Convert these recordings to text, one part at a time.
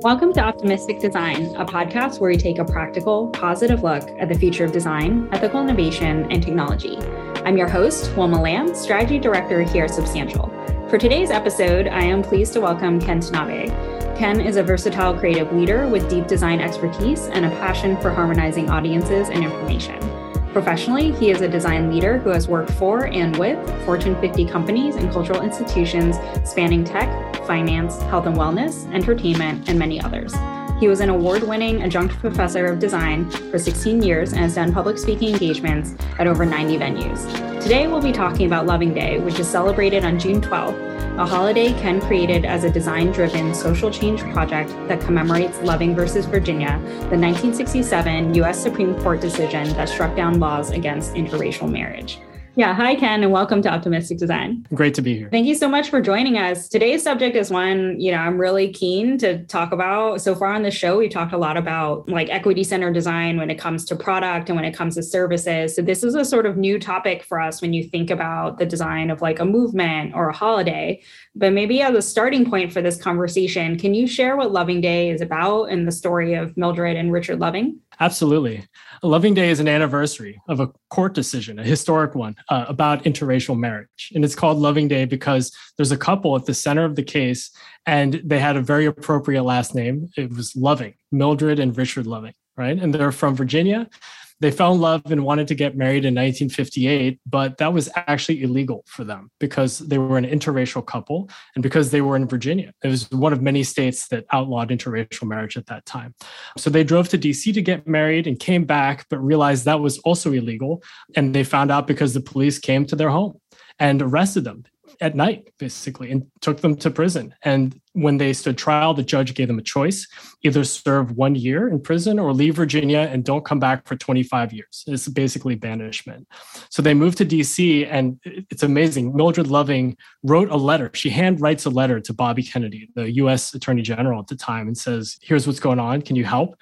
Welcome to Optimistic Design, a podcast where we take a practical, positive look at the future of design, ethical innovation, and technology. I'm your host, Wilma Lamb, Strategy Director here at Substantial. For today's episode, I am pleased to welcome Ken Tanabe. Ken is a versatile creative leader with deep design expertise and a passion for harmonizing audiences and information. Professionally, he is a design leader who has worked for and with Fortune 50 companies and cultural institutions spanning tech, finance, health and wellness, entertainment, and many others. He was an award winning adjunct professor of design for 16 years and has done public speaking engagements at over 90 venues. Today, we'll be talking about Loving Day, which is celebrated on June 12th a holiday Ken created as a design driven social change project that commemorates Loving versus Virginia, the 1967 U.S. Supreme Court decision that struck down laws against interracial marriage. Yeah. Hi, Ken, and welcome to Optimistic Design. Great to be here. Thank you so much for joining us. Today's subject is one, you know, I'm really keen to talk about. So far on the show, we talked a lot about like equity centered design when it comes to product and when it comes to services. So this is a sort of new topic for us when you think about the design of like a movement or a holiday. But maybe as a starting point for this conversation, can you share what Loving Day is about and the story of Mildred and Richard Loving? Absolutely. Loving Day is an anniversary of a court decision, a historic one uh, about interracial marriage. And it's called Loving Day because there's a couple at the center of the case, and they had a very appropriate last name. It was Loving, Mildred and Richard Loving, right? And they're from Virginia. They fell in love and wanted to get married in 1958, but that was actually illegal for them because they were an interracial couple and because they were in Virginia. It was one of many states that outlawed interracial marriage at that time. So they drove to DC to get married and came back, but realized that was also illegal. And they found out because the police came to their home and arrested them at night, basically, and took them to prison. And when they stood trial, the judge gave them a choice either serve one year in prison or leave Virginia and don't come back for 25 years. It's basically banishment. So they moved to DC, and it's amazing. Mildred Loving wrote a letter. She hand writes a letter to Bobby Kennedy, the US Attorney General at the time, and says, Here's what's going on. Can you help?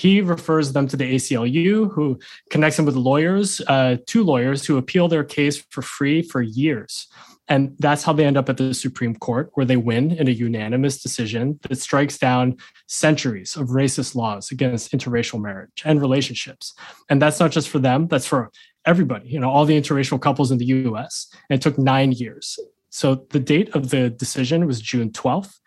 He refers them to the ACLU, who connects them with lawyers, uh, two lawyers who appeal their case for free for years. And that's how they end up at the Supreme Court, where they win in a unanimous decision that strikes down centuries of racist laws against interracial marriage and relationships. And that's not just for them, that's for everybody, you know, all the interracial couples in the US. And it took nine years. So the date of the decision was June 12th,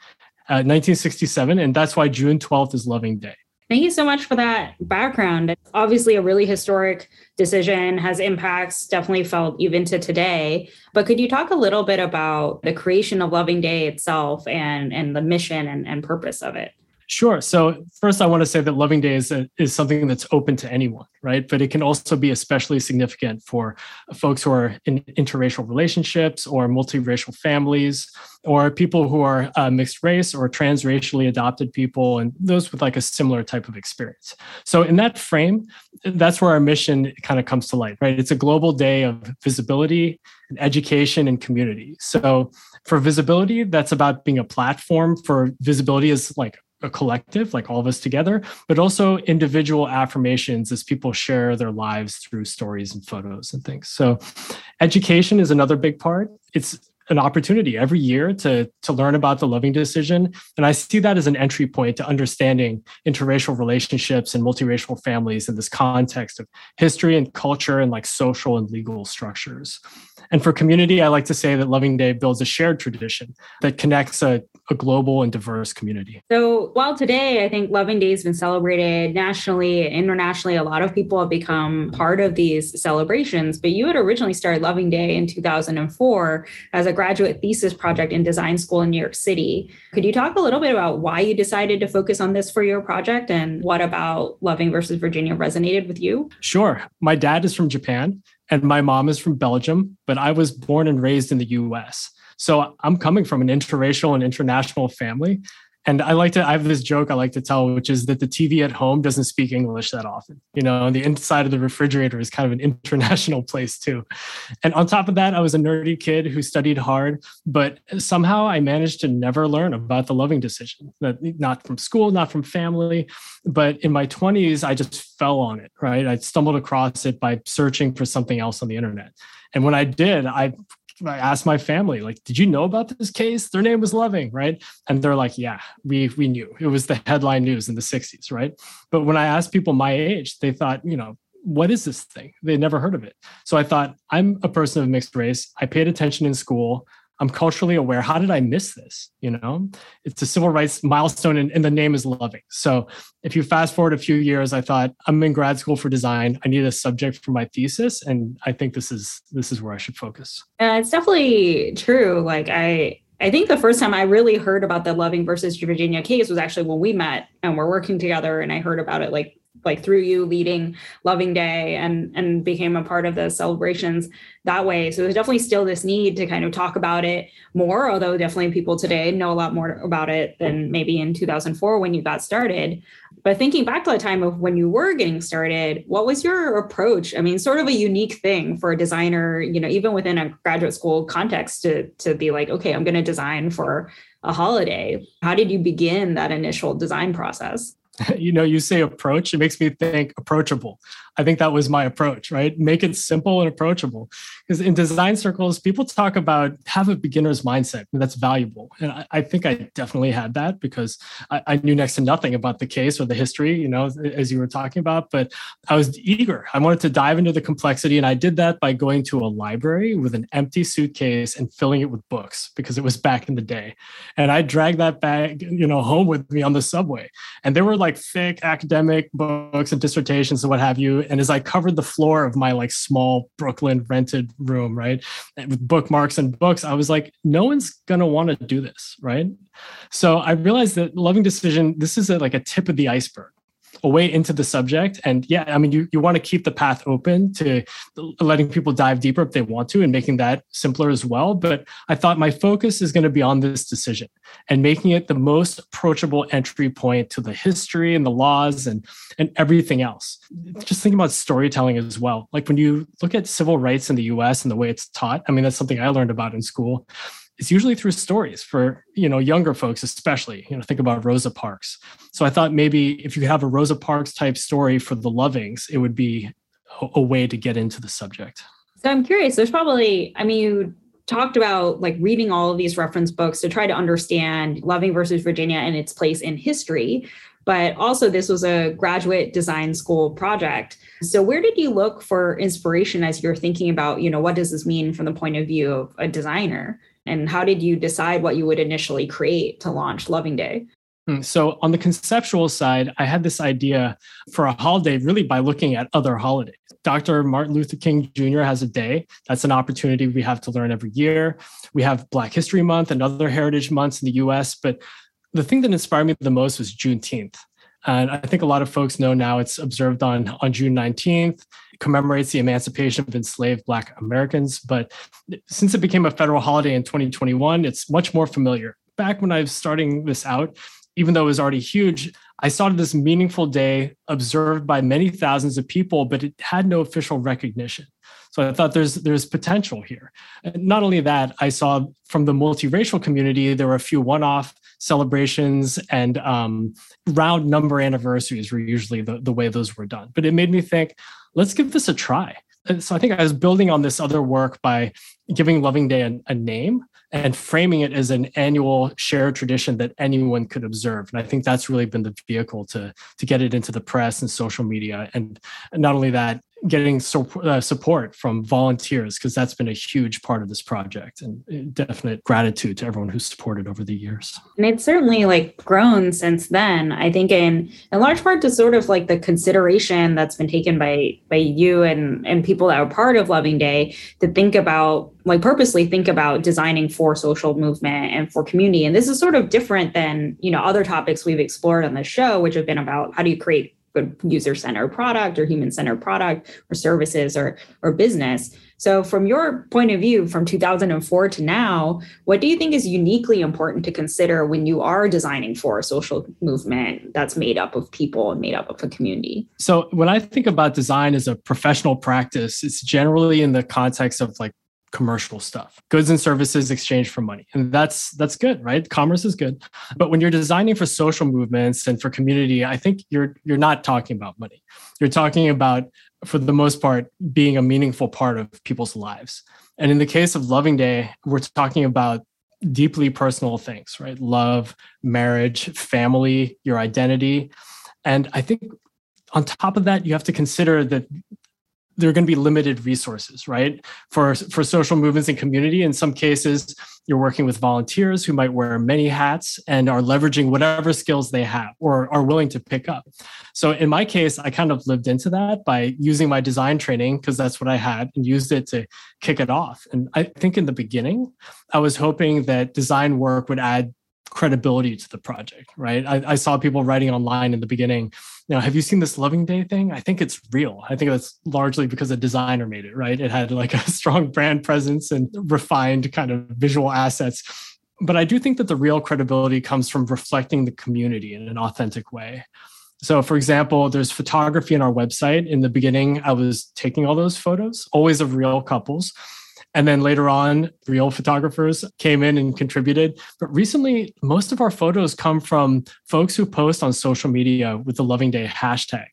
uh, 1967. And that's why June 12th is Loving Day. Thank you so much for that background. Obviously a really historic decision, has impacts definitely felt even to today. But could you talk a little bit about the creation of Loving Day itself and, and the mission and, and purpose of it? Sure. So first, I want to say that Loving Day is, a, is something that's open to anyone, right? But it can also be especially significant for folks who are in interracial relationships or multiracial families or people who are uh, mixed race or transracially adopted people and those with like a similar type of experience. So in that frame, that's where our mission kind of comes to light, right? It's a global day of visibility and education and community. So for visibility, that's about being a platform for visibility is like a collective, like all of us together, but also individual affirmations as people share their lives through stories and photos and things. So, education is another big part. It's an opportunity every year to to learn about the loving decision and i see that as an entry point to understanding interracial relationships and multiracial families in this context of history and culture and like social and legal structures and for community i like to say that loving day builds a shared tradition that connects a a global and diverse community. So while today I think Loving Day has been celebrated nationally and internationally, a lot of people have become part of these celebrations. But you had originally started Loving Day in 2004 as a graduate thesis project in design school in New York City. Could you talk a little bit about why you decided to focus on this for your project and what about Loving versus Virginia resonated with you? Sure. My dad is from Japan and my mom is from Belgium, but I was born and raised in the US. So I'm coming from an interracial and international family. And I like to, I have this joke I like to tell, which is that the TV at home doesn't speak English that often. You know, the inside of the refrigerator is kind of an international place too. And on top of that, I was a nerdy kid who studied hard, but somehow I managed to never learn about the loving decision, not from school, not from family. But in my 20s, I just fell on it, right? I stumbled across it by searching for something else on the internet. And when I did, I I asked my family, like, did you know about this case? Their name was Loving, right? And they're like, yeah, we we knew. It was the headline news in the 60s, right? But when I asked people my age, they thought, you know, what is this thing? They never heard of it. So I thought, I'm a person of mixed race. I paid attention in school. I'm culturally aware. How did I miss this? You know, it's a civil rights milestone and, and, the name is loving. So if you fast forward a few years, I thought I'm in grad school for design. I need a subject for my thesis. And I think this is this is where I should focus. Uh, it's definitely true. Like I I think the first time I really heard about the Loving versus Virginia case was actually when we met and we're working together and I heard about it like like through you leading loving day and and became a part of the celebrations that way. So there's definitely still this need to kind of talk about it more although definitely people today know a lot more about it than maybe in 2004 when you got started. But thinking back to the time of when you were getting started what was your approach? I mean sort of a unique thing for a designer you know even within a graduate school context to to be like okay i'm going to design for a holiday. How did you begin that initial design process you know, you say approach, it makes me think approachable. I think that was my approach, right? Make it simple and approachable. Because in design circles, people talk about have a beginner's mindset, and that's valuable. And I, I think I definitely had that because I, I, knew next to nothing about the case or the history, you know, as you were talking about. But I was eager. I wanted to dive into the complexity. And I did that by going to a library with an empty suitcase and filling it with books because it was back in the day. And I dragged that bag, you know, home with me on the subway. And there were like thick academic books and dissertations and what have you and as I covered the floor of my like small Brooklyn rented room, right, with bookmarks and books, I was like, no one's gonna want to do this, right? So I realized that loving decision, this is a, like a tip of the iceberg a way into the subject. And yeah, I mean, you, you want to keep the path open to letting people dive deeper if they want to and making that simpler as well. But I thought my focus is going to be on this decision and making it the most approachable entry point to the history and the laws and, and everything else. Just thinking about storytelling as well. Like when you look at civil rights in the US and the way it's taught, I mean, that's something I learned about in school it's usually through stories for you know younger folks especially you know think about rosa parks. So i thought maybe if you have a rosa parks type story for the lovings it would be a, a way to get into the subject. So i'm curious there's probably i mean you talked about like reading all of these reference books to try to understand loving versus virginia and its place in history but also this was a graduate design school project. So where did you look for inspiration as you're thinking about you know what does this mean from the point of view of a designer and how did you decide what you would initially create to launch Loving Day? Hmm, so, on the conceptual side, I had this idea for a holiday really by looking at other holidays. Dr. Martin Luther King Jr. has a day. That's an opportunity we have to learn every year. We have Black History Month and other heritage months in the US. But the thing that inspired me the most was Juneteenth. And I think a lot of folks know now it's observed on, on June 19th, commemorates the emancipation of enslaved Black Americans. But since it became a federal holiday in 2021, it's much more familiar. Back when I was starting this out, even though it was already huge, I saw this meaningful day observed by many thousands of people, but it had no official recognition. So I thought there's there's potential here. And not only that, I saw from the multiracial community there were a few one-off celebrations and um, round number anniversaries were usually the, the way those were done. But it made me think, let's give this a try. And so I think I was building on this other work by giving Loving Day a, a name and framing it as an annual shared tradition that anyone could observe. And I think that's really been the vehicle to to get it into the press and social media. And not only that, getting so, uh, support from volunteers because that's been a huge part of this project and uh, definite gratitude to everyone who's supported over the years and it's certainly like grown since then. I think in in large part to sort of like the consideration that's been taken by by you and and people that are part of loving day to think about like purposely think about designing for social movement and for community. And this is sort of different than you know other topics we've explored on the show which have been about how do you create good user centered product or human centered product or services or or business. So from your point of view from 2004 to now what do you think is uniquely important to consider when you are designing for a social movement that's made up of people and made up of a community? So when i think about design as a professional practice it's generally in the context of like commercial stuff goods and services exchanged for money. And that's that's good right? Commerce is good. But when you're designing for social movements and for community i think you're you're not talking about money. You're talking about for the most part being a meaningful part of people's lives. And in the case of loving day we're talking about deeply personal things right? Love marriage family your identity. And i think on top of that you have to consider that there are going to be limited resources right? For for social movements and community in some cases you're working with volunteers who might wear many hats and are leveraging whatever skills they have or are willing to pick up. So in my case i kind of lived into that by using my design training because that's what i had and used it to kick it off. And i think in the beginning i was hoping that design work would add credibility to the project right I, I saw people writing online in the beginning you know, have you seen this Loving Day thing? I think it's real. I think that's largely because a designer made it, right? It had like a strong brand presence and refined kind of visual assets. But I do think that the real credibility comes from reflecting the community in an authentic way. So, for example, there's photography on our website. In the beginning, I was taking all those photos, always of real couples. And then later on, real photographers came in and contributed. But recently, most of our photos come from folks who post on social media with the Loving Day hashtag.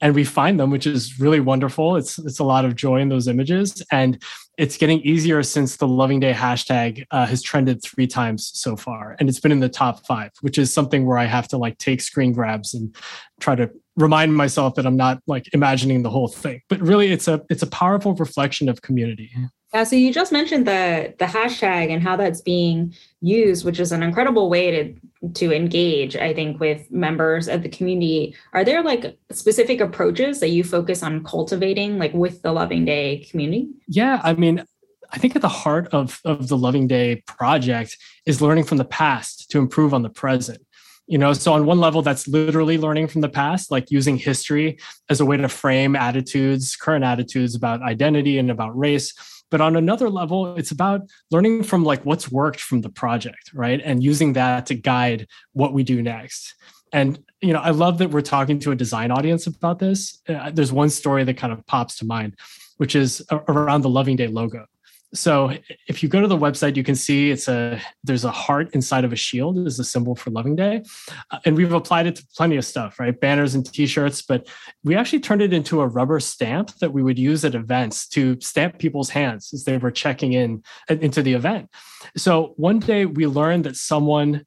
And we find them, which is really wonderful. It's it's a lot of joy in those images, and it's getting easier since the Loving Day hashtag uh, has trended three times so far, and it's been in the top five, which is something where I have to like take screen grabs and try to remind myself that I'm not like imagining the whole thing. But really, it's a it's a powerful reflection of community. Yeah, so you just mentioned the the hashtag and how that's being used, which is an incredible way to to engage, I think, with members of the community. Are there like specific approaches that you focus on cultivating, like with the Loving Day community? Yeah, I mean, I think at the heart of of the Loving Day project is learning from the past to improve on the present you know so on one level that's literally learning from the past like using history as a way to frame attitudes current attitudes about identity and about race but on another level, it's about learning from like what's worked from the project, right? And using that to guide what we do next. And you know, I love that we're talking to a design audience about this. Uh, there's one story that kind of pops to mind, which is around the Loving Day logo so if you go to the website you can see it's a there's a heart inside of a shield is a symbol for loving day. Uh, and we've applied it to plenty of stuff right? Banners and t-shirts but we actually turned it into a rubber stamp that we would use at events to stamp people's hands as they were checking in uh, into the event. So one day we learned that someone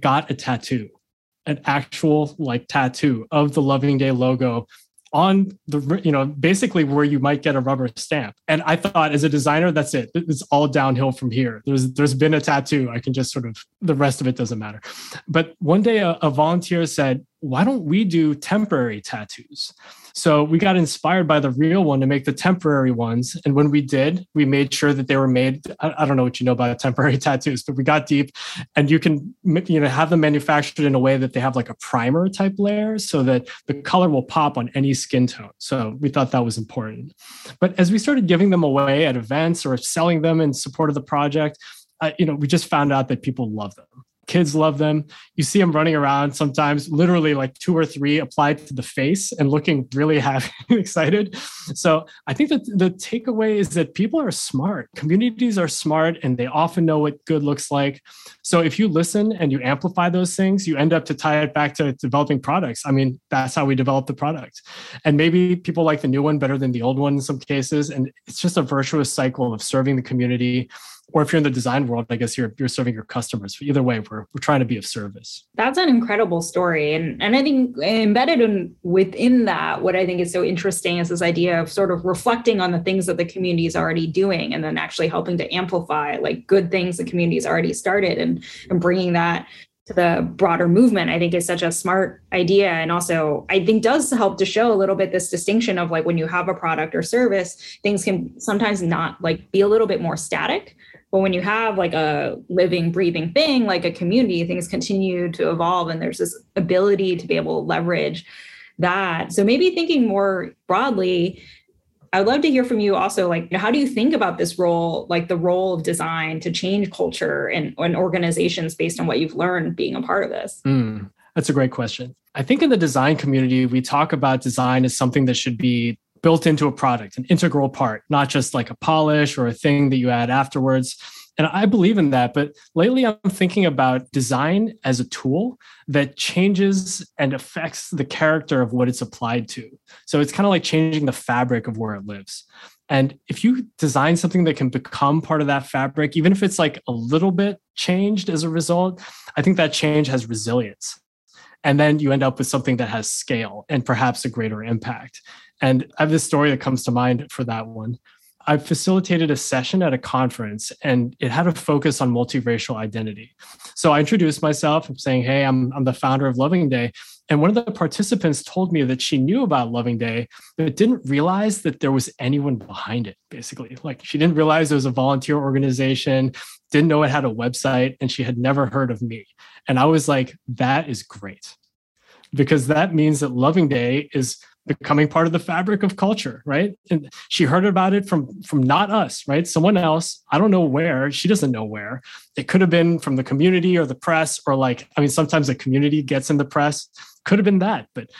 got a tattoo an actual like tattoo of the loving day logo on the you know basically where you might get a rubber stamp. And i thought as a designer that's it. It's all downhill from here. There's there's been a tattoo. I can just sort of the rest of it doesn't matter. But one day a, a volunteer said why don't we do temporary tattoos so we got inspired by the real one to make the temporary ones. And when we did, we made sure that they were made. I, don't know what you know about temporary tattoos, but we got deep and you can you know have them manufactured in a way that they have like a primer type layer so that the color will pop on any skin tone. So we thought that was important. But as we started giving them away at events or selling them in support of the project, uh, you know, we just found out that people love them kids love them. You see them running around sometimes, literally like two or three applied to the face and looking really happy and excited. So I think that the takeaway is that people are smart. Communities are smart and they often know what good looks like. So if you listen and you amplify those things, you end up to tie it back to developing products. I mean, that's how we develop the product. And maybe people like the new one better than the old one in some cases. And it's just a virtuous cycle of serving the community or if you're in the design world, I guess you're you're serving your customers. Either way, we're we're trying to be of service. That's an incredible story, and and I think embedded in within that, what I think is so interesting is this idea of sort of reflecting on the things that the community is already doing, and then actually helping to amplify like good things the community has already started, and and bringing that to the broader movement i think is such a smart idea and also i think does help to show a little bit this distinction of like when you have a product or service things can sometimes not like be a little bit more static but when you have like a living, breathing thing, like a community, things continue to evolve and there's this ability to be able to leverage that. So maybe thinking more broadly, I would love to hear from you also, like, how do you think about this role, like the role of design to change culture and, and organizations based on what you've learned being a part of this? Mm, that's a great question. I think in the design community, we talk about design as something that should be built into a product, an integral part, not just like a polish or a thing that you add afterwards. And I believe in that. But lately, I'm thinking about design as a tool that changes and affects the character of what it's applied to. So it's kind of like changing the fabric of where it lives. And if you design something that can become part of that fabric, even if it's like a little bit changed as a result, I think that change has resilience. And then you end up with something that has scale and perhaps a greater impact. And I have this story that comes to mind for that one. I facilitated a session at a conference and it had a focus on multiracial identity. So I introduced myself saying, Hey, I'm, I'm the founder of Loving Day. And one of the participants told me that she knew about Loving Day, but didn't realize that there was anyone behind it, basically. Like she didn't realize it was a volunteer organization, didn't know it had a website, and she had never heard of me. And I was like, that is great. Because that means that Loving Day is becoming part of the fabric of culture right? And she heard about it from from not us right? Someone else. I don't know where. She doesn't know where. It could have been from the community or the press or like i mean sometimes the community gets in the press. Could have been that but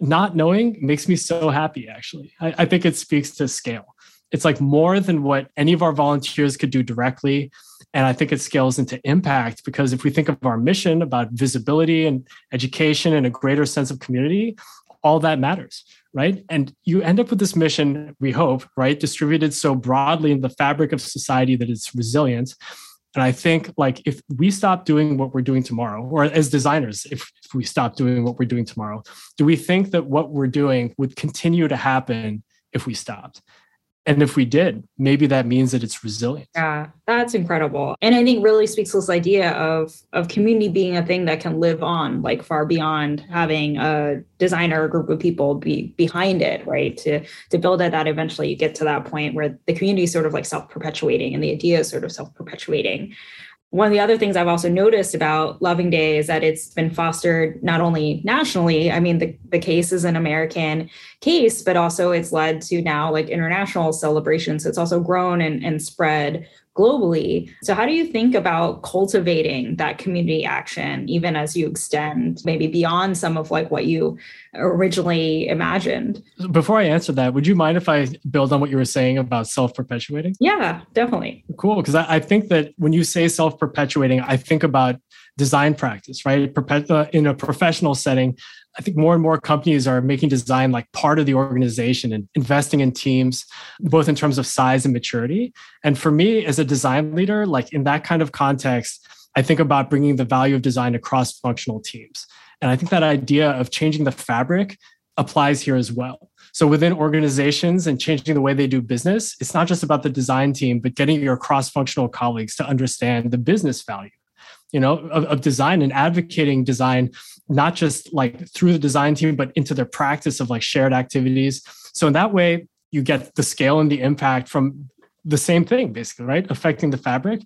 not knowing makes me so happy actually. I, I think it speaks to scale. It's like more than what any of our volunteers could do directly and I think it scales into impact because if we think of our mission about visibility and education and a greater sense of community, all that matters right? And you end up with this mission we hope right distributed so broadly in the fabric of society that it's resilient. And i think like if we stop doing what we're doing tomorrow or as designers if, if we stop doing what we're doing tomorrow do we think that what we're doing would continue to happen if we stopped and if we did, maybe that means that it's resilient. Yeah, that's incredible. And I think really speaks to this idea of of community being a thing that can live on, like far beyond having a designer or group of people be behind it, right? To to build it that eventually you get to that point where the community is sort of like self-perpetuating and the idea is sort of self-perpetuating one of the other things I've also noticed about Loving Day is that it's been fostered not only nationally, I mean, the, the case is an American case, but also it's led to now like international celebrations. It's also grown and, and spread globally. So, how do you think about cultivating that community action, even as you extend maybe beyond some of like what you originally imagined? Before I answer that, would you mind if I build on what you were saying about self perpetuating? Yeah, definitely. Cool. Because I, I think that when you say self perpetuating, I think about design practice, right? Uh, in a professional setting, I think more and more companies are making design like part of the organization and investing in teams, both in terms of size and maturity. And for me, as a design leader, like in that kind of context, I think about bringing the value of design across functional teams. And I think that idea of changing the fabric applies here as well. So within organizations and changing the way they do business, it's not just about the design team, but getting your cross-functional colleagues to understand the business value you know of, of, design and advocating design not just like through the design team but into their practice of like shared activities. So in that way you get the scale and the impact from the same thing basically right? Affecting the fabric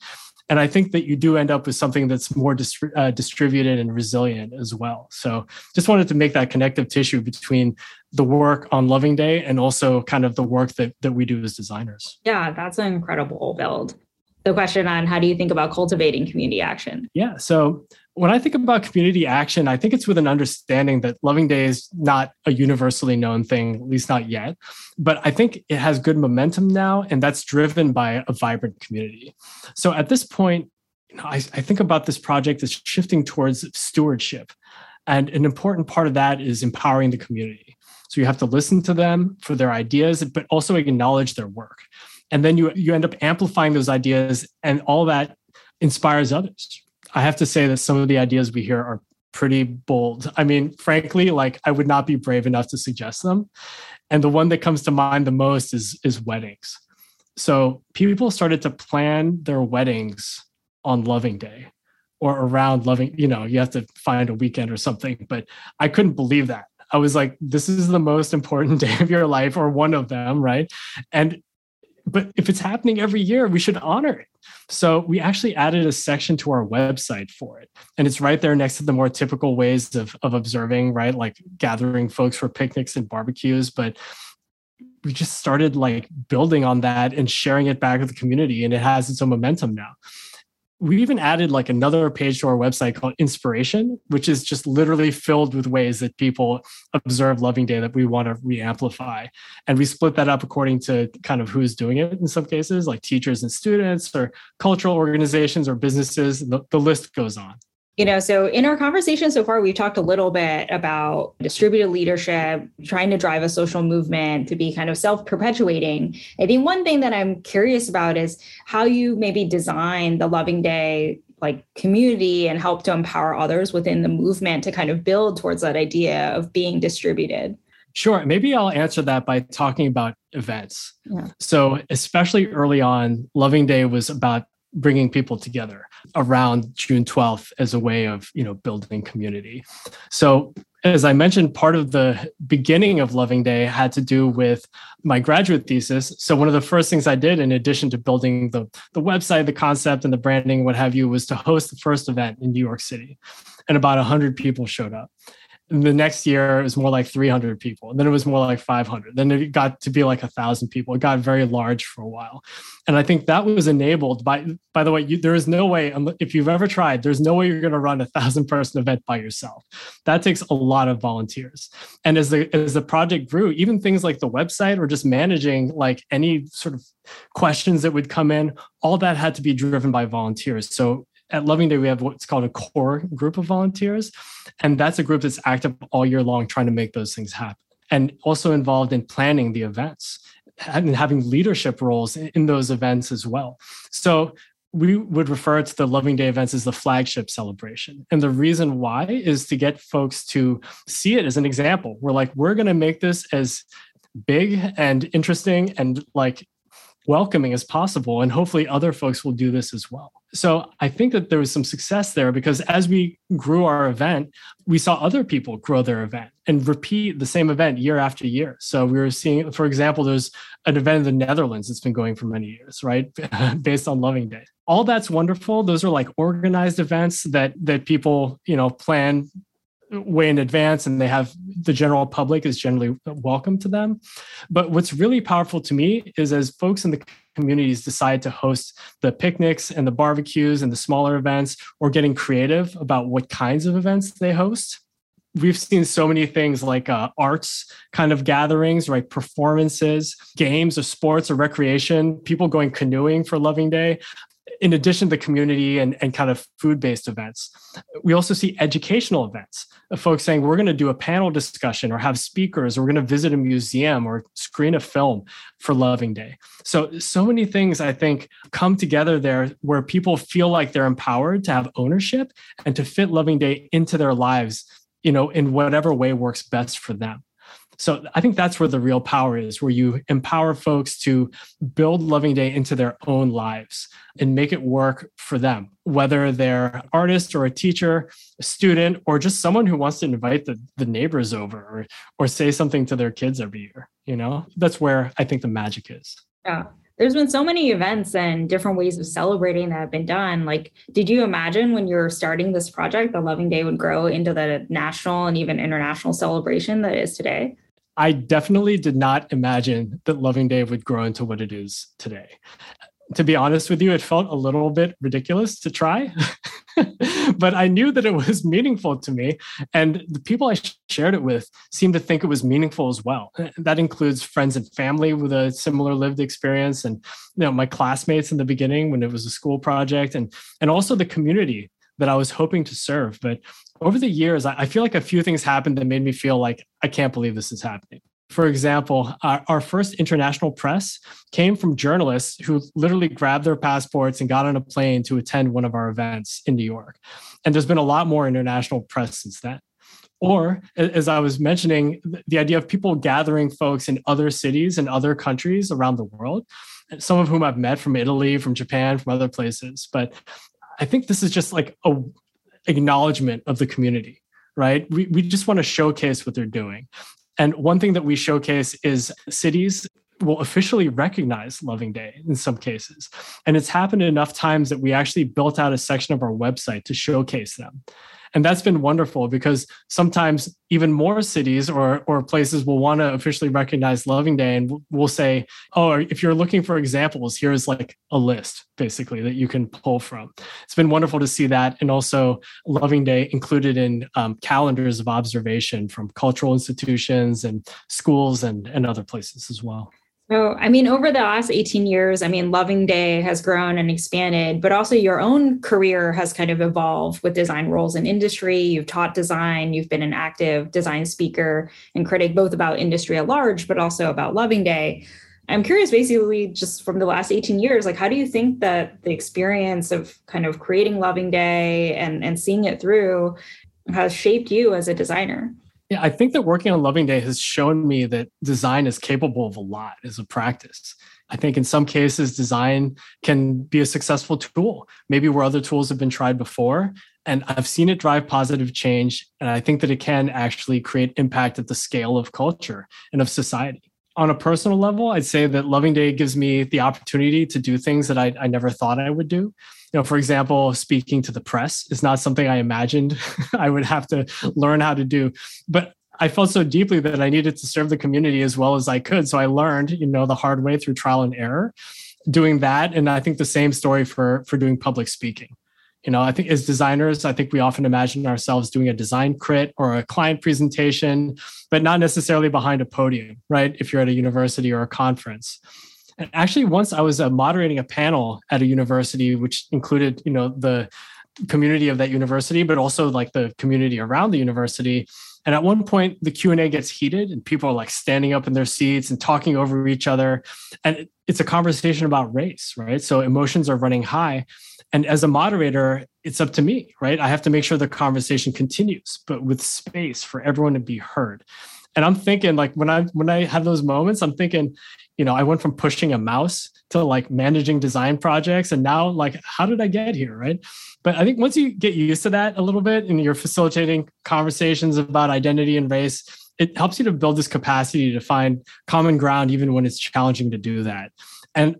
and i think that you do end up with something that's more uh, distributed and resilient as well. So just wanted to make that connective tissue between the work on loving day and also kind of the work that, that we do as designers. Yeah that's an incredible build the question on how do you think about cultivating community action? Yeah. So when I think about community action, I think it's with an understanding that Loving Day is not a universally known thing, at least not yet. But I think it has good momentum now, and that's driven by a vibrant community. So at this point, you know, I, I think about this project as shifting towards stewardship. And an important part of that is empowering the community. So you have to listen to them for their ideas, but also acknowledge their work and then you you end up amplifying those ideas and all that inspires others. I have to say that some of the ideas we hear are pretty bold. I mean frankly like i would not be brave enough to suggest them. And the one that comes to mind the most is is weddings. So people started to plan their weddings on loving day or around loving you know you have to find a weekend or something but i couldn't believe that. I was like, this is the most important day of your life, or one of them, right? And but if it's happening every year, we should honor it. So we actually added a section to our website for it. And it's right there next to the more typical ways of, of observing, right? Like gathering folks for picnics and barbecues. But we just started like building on that and sharing it back with the community. And it has its own momentum now. We even added like another page to our website called inspiration which is just literally filled with ways that people observe loving day that we want to re-amplify. And we split that up according to kind of who's doing it in some cases like teachers and students or cultural organizations or businesses the, the list goes on you know, so in our conversation so far, we've talked a little bit about distributed leadership, trying to drive a social movement to be kind of self perpetuating. I think one thing that I'm curious about is how you maybe design the Loving Day like community and help to empower others within the movement to kind of build towards that idea of being distributed. Sure. Maybe I'll answer that by talking about events. Yeah. So, especially early on, Loving Day was about bringing people together around June 12th as a way of, you know, building community. So as I mentioned, part of the beginning of Loving Day had to do with my graduate thesis. So one of the first things I did, in addition to building the, the website, the concept, and the branding, what have you, was to host the first event in New York City. And about 100 people showed up. The next year, it was more like 300 people. And then it was more like 500. Then it got to be like a thousand people. It got very large for a while. And I think that was enabled by, by the way, you, there is no way, um, if you've ever tried, there's no way you're going to run a thousand person event by yourself. That takes a lot of volunteers. And as the, as the project grew, even things like the website or just managing like any sort of questions that would come in, all that had to be driven by volunteers. So at Loving Day, we have what's called a core group of volunteers. And that's a group that's active all year long trying to make those things happen. And also involved in planning the events and having leadership roles in those events as well. So we would refer to the Loving Day events as the flagship celebration. And the reason why is to get folks to see it as an example. We're like, we're going to make this as big and interesting and like welcoming as possible. And hopefully other folks will do this as well. So I think that there was some success there because as we grew our event, we saw other people grow their event and repeat the same event year after year. So we were seeing, for example, there's an event in the Netherlands that's been going for many years, right? Based on Loving Day. All that's wonderful. Those are like organized events that that people, you know, plan way in advance and they have the general public is generally welcome to them. But what's really powerful to me is as folks in the communities decide to host the picnics and the barbecues and the smaller events or getting creative about what kinds of events they host we've seen so many things like uh, arts kind of gatherings right? Performances games or sports or recreation people going canoeing for loving day in addition to community and, and kind of food-based events we also see educational events of folks saying we're going to do a panel discussion or have speakers or we're going to visit a museum or screen a film for loving day. So so many things i think come together there where people feel like they're empowered to have ownership and to fit loving day into their lives you know in whatever way works best for them so I think that's where the real power is, where you empower folks to build Loving Day into their own lives and make it work for them, whether they're an artist or a teacher, a student, or just someone who wants to invite the, the neighbors over or, or say something to their kids every year. You know, that's where I think the magic is. Yeah there's been so many events and different ways of celebrating that have been done. Like, did you imagine when you were starting this project, the Loving Day would grow into the national and even international celebration that is today? I definitely did not imagine that Loving Day would grow into what it is today. To be honest with you, it felt a little bit ridiculous to try, but I knew that it was meaningful to me. And the people I shared it with seemed to think it was meaningful as well. That includes friends and family with a similar lived experience, and you know, my classmates in the beginning when it was a school project, and, and also the community that I was hoping to serve. But over the years, I feel like a few things happened that made me feel like I can't believe this is happening. For example, our, our, first international press came from journalists who literally grabbed their passports and got on a plane to attend one of our events in New York. And there's been a lot more international press since then. Or, as I was mentioning, the idea of people gathering folks in other cities and other countries around the world, some of whom I've met from Italy, from Japan, from other places. But I think this is just like a acknowledgement of the community, right? We, we just want to showcase what they're doing. And one thing that we showcase is cities will officially recognize Loving Day in some cases. And it's happened enough times that we actually built out a section of our website to showcase them. And that's been wonderful because sometimes even more cities or, or places will want to officially recognize Loving Day and we'll say, oh, if you're looking for examples, here's like a list basically that you can pull from. It's been wonderful to see that. And also Loving Day included in um, calendars of observation from cultural institutions and schools and, and other places as well. So, I mean, over the last 18 years, I mean, Loving Day has grown and expanded, but also your own career has kind of evolved with design roles in industry. You've taught design, you've been an active design speaker and critic, both about industry at large, but also about Loving Day. I'm curious, basically, just from the last 18 years, like, how do you think that the experience of kind of creating Loving Day and, and seeing it through has shaped you as a designer? Yeah, I think that working on Loving Day has shown me that design is capable of a lot as a practice. I think in some cases, design can be a successful tool, maybe where other tools have been tried before. And I've seen it drive positive change. And I think that it can actually create impact at the scale of culture and of society. On a personal level, I'd say that Loving Day gives me the opportunity to do things that I, I never thought I would do you know, for example, speaking to the press is not something I imagined I would have to learn how to do. But I felt so deeply that I needed to serve the community as well as I could. So I learned, you know, the hard way through trial and error doing that. And I think the same story for for doing public speaking. You know, I think as designers, I think we often imagine ourselves doing a design crit or a client presentation, but not necessarily behind a podium, right? If you're at a university or a conference. And actually, once I was uh, moderating a panel at a university, which included, you know, the community of that university, but also like the community around the university. And at one point, the Q and A gets heated, and people are like standing up in their seats and talking over each other, and it's a conversation about race, right? So emotions are running high, and as a moderator, it's up to me, right? I have to make sure the conversation continues, but with space for everyone to be heard. And I'm thinking, like when I when I have those moments, I'm thinking, you know, I went from pushing a mouse to like managing design projects. And now, like, how did I get here? Right. But I think once you get used to that a little bit and you're facilitating conversations about identity and race, it helps you to build this capacity to find common ground, even when it's challenging to do that. And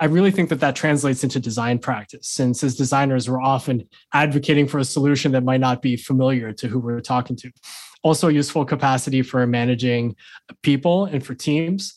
I really think that that translates into design practice, since as designers, we're often advocating for a solution that might not be familiar to who we're talking to. Also, useful capacity for managing people and for teams.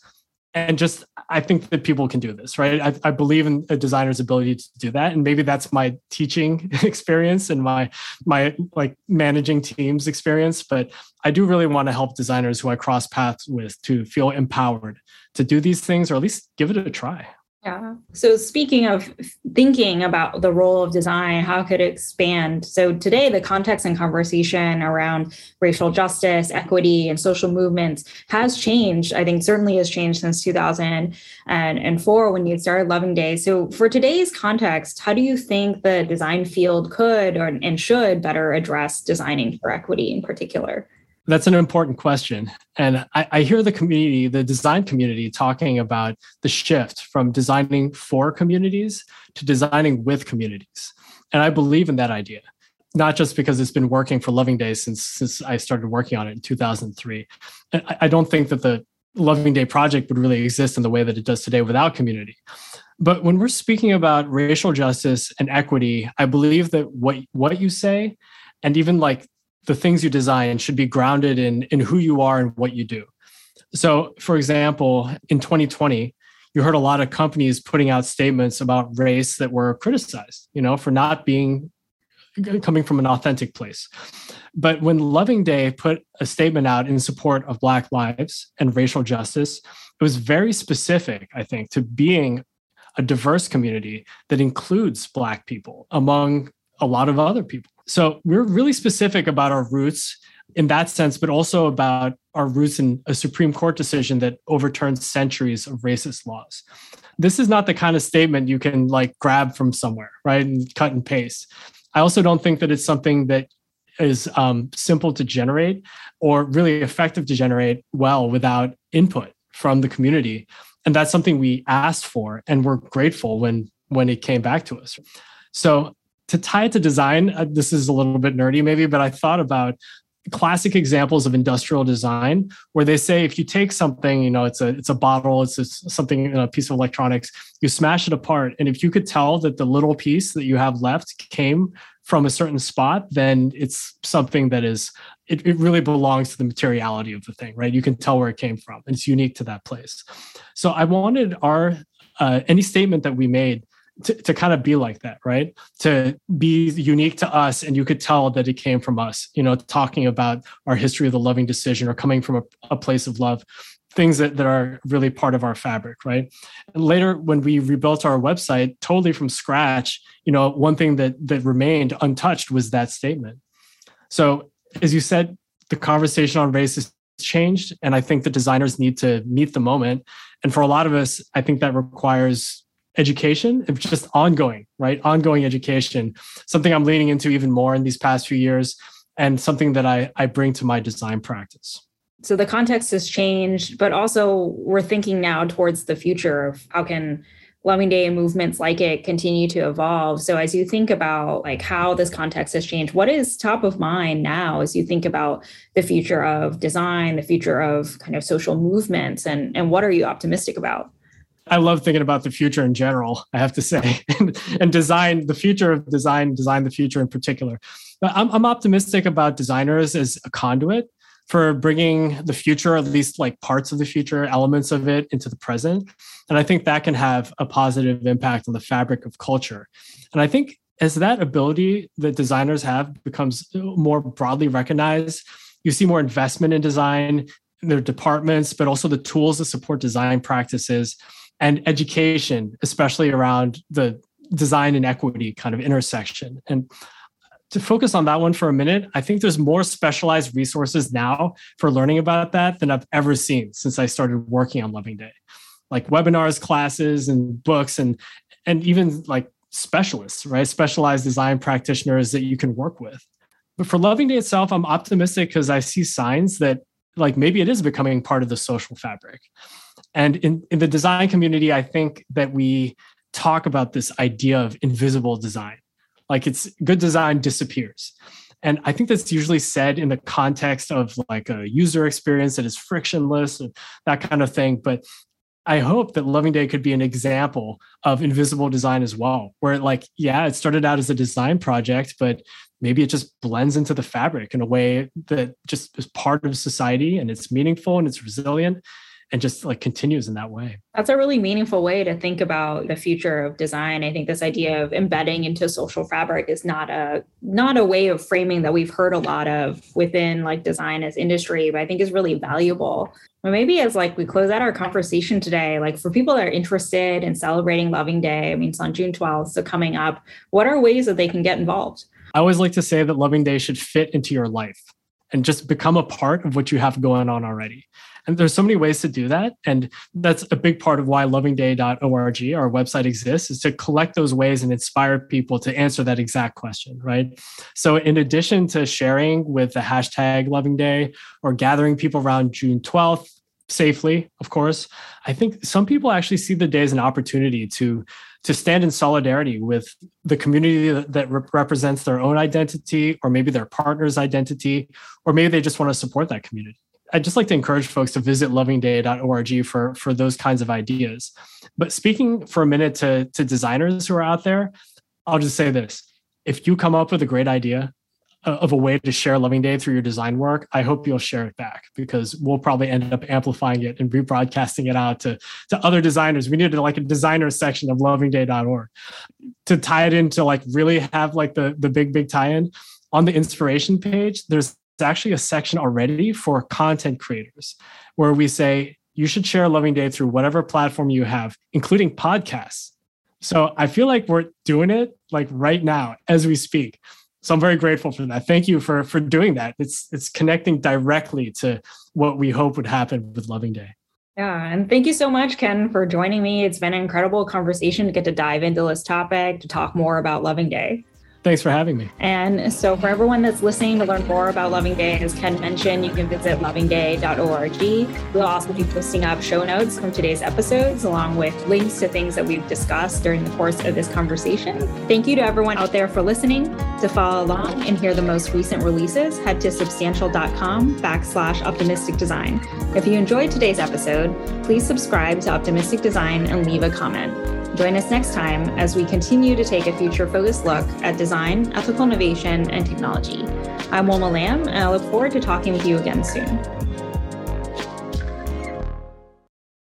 And just i think that people can do this right? I, I, believe in a designer's ability to do that. And maybe that's my teaching experience and my my like managing teams experience. But i do really want to help designers who i cross paths with to feel empowered to do these things or at least give it a try yeah. So speaking of thinking about the role of design, how could it expand? So today, the context and conversation around racial justice, equity, and social movements has changed. I think certainly has changed since 2004 when you started Loving Day. So for today's context, how do you think the design field could or and should better address designing for equity in particular? That's an important question. And I, I, hear the community, the design community, talking about the shift from designing for communities to designing with communities. And I believe in that idea, not just because it's been working for Loving Day since, since I started working on it in 2003. I, I don't think that the Loving Day project would really exist in the way that it does today without community. But when we're speaking about racial justice and equity, I believe that what, what you say and even like the things you design should be grounded in in who you are and what you do. So, for example, in 2020, you heard a lot of companies putting out statements about race that were criticized, you know, for not being coming from an authentic place. But when Loving Day put a statement out in support of Black lives and racial justice, it was very specific, I think, to being a diverse community that includes Black people among a lot of other people. So we're really specific about our roots in that sense, but also about our roots in a Supreme Court decision that overturned centuries of racist laws. This is not the kind of statement you can like grab from somewhere, right? And cut and paste. I also don't think that it's something that is um, simple to generate or really effective to generate well without input from the community. And that's something we asked for and we're grateful when when it came back to us. So to tie it to design, uh, this is a little bit nerdy maybe, but I thought about classic examples of industrial design where they say if you take something you know it's a it's a bottle it's a, something a piece of electronics you smash it apart and if you could tell that the little piece that you have left came from a certain spot, then it's something that is, it, it really belongs to the materiality of the thing, right? You can tell where it came from and it's unique to that place. So I wanted our, uh, any statement that we made to, to kind of be like that, right? To be unique to us, and you could tell that it came from us, you know, talking about our history of the loving decision or coming from a, a place of love, things that, that are really part of our fabric, right? And later, when we rebuilt our website totally from scratch, you know, one thing that that remained untouched was that statement. So, as you said, the conversation on race has changed, and I think the designers need to meet the moment. And for a lot of us, I think that requires education it's just ongoing right? Ongoing education something i'm leaning into even more in these past few years and something that i, I bring to my design practice. So the context has changed but also we're thinking now towards the future of how can loving day and movements like it continue to evolve. So as you think about like how this context has changed what is top of mind now as you think about the future of design the future of kind of social movements and and what are you optimistic about I love thinking about the future in general, I have to say, and, design, the future of design, design the future in particular. But I'm, I'm optimistic about designers as a conduit for bringing the future, at least like parts of the future, elements of it into the present. And I think that can have a positive impact on the fabric of culture. And I think as that ability that designers have becomes more broadly recognized, you see more investment in design, in their departments, but also the tools to support design practices and education, especially around the design and equity kind of intersection. And to focus on that one for a minute, I think there's more specialized resources now for learning about that than I've ever seen since I started working on Loving Day. Like webinars, classes, and books, and and even like specialists, right? Specialized design practitioners that you can work with. But for Loving Day itself, I'm optimistic because I see signs that like maybe it is becoming part of the social fabric. And in, in the design community, I think that we talk about this idea of invisible design. Like it's good design disappears. And I think that's usually said in the context of like a user experience that is frictionless and that kind of thing. But I hope that Loving Day could be an example of invisible design as well, where like, yeah, it started out as a design project, but maybe it just blends into the fabric in a way that just is part of society and it's meaningful and it's resilient and just like continues in that way. That's a really meaningful way to think about the future of design. I think this idea of embedding into social fabric is not a not a way of framing that we've heard a lot of within like design as industry, but I think is really valuable. But maybe as like we close out our conversation today, like for people that are interested in celebrating Loving Day, I mean it's on June 12th, so coming up, what are ways that they can get involved? I always like to say that Loving Day should fit into your life and just become a part of what you have going on already. And there's so many ways to do that. And that's a big part of why lovingday.org, our website exists, is to collect those ways and inspire people to answer that exact question, right? So in addition to sharing with the hashtag loving day or gathering people around June 12th, safely, of course, I think some people actually see the day as an opportunity to to stand in solidarity with the community that, represents their own identity or maybe their partner's identity or maybe they just want to support that community I'd just like to encourage folks to visit lovingday.org for, for those kinds of ideas. But speaking for a minute to, to designers who are out there, I'll just say this. If you come up with a great idea Uh, of a way to share Loving Day through your design work, I hope you'll share it back because we'll probably end up amplifying it and rebroadcasting it out to, to other designers. We need to like a designer section of lovingday.org to tie it into like really have like the, the big, big tie-in. On the inspiration page, there's actually a section already for content creators where we say you should share Loving Day through whatever platform you have, including podcasts. So I feel like we're doing it like right now as we speak. So I'm very grateful for that. Thank you for for doing that. It's it's connecting directly to what we hope would happen with Loving Day. Yeah, and thank you so much, Ken, for joining me. It's been an incredible conversation to get to dive into this topic, to talk more about Loving Day. Thanks for having me. And so, for everyone that's listening to learn more about Loving Day, as Ken mentioned, you can visit lovingday.org. We'll also be posting up show notes from today's episodes, along with links to things that we've discussed during the course of this conversation. Thank you to everyone out there for listening. To follow along and hear the most recent releases, head to substantial.com backslash optimistic design. If you enjoyed today's episode, please subscribe to Optimistic Design and leave a comment. Join us next time as we continue to take a future focused look at design, ethical innovation, and technology. I'm Wilma Lamb, and I look forward to talking with you again soon.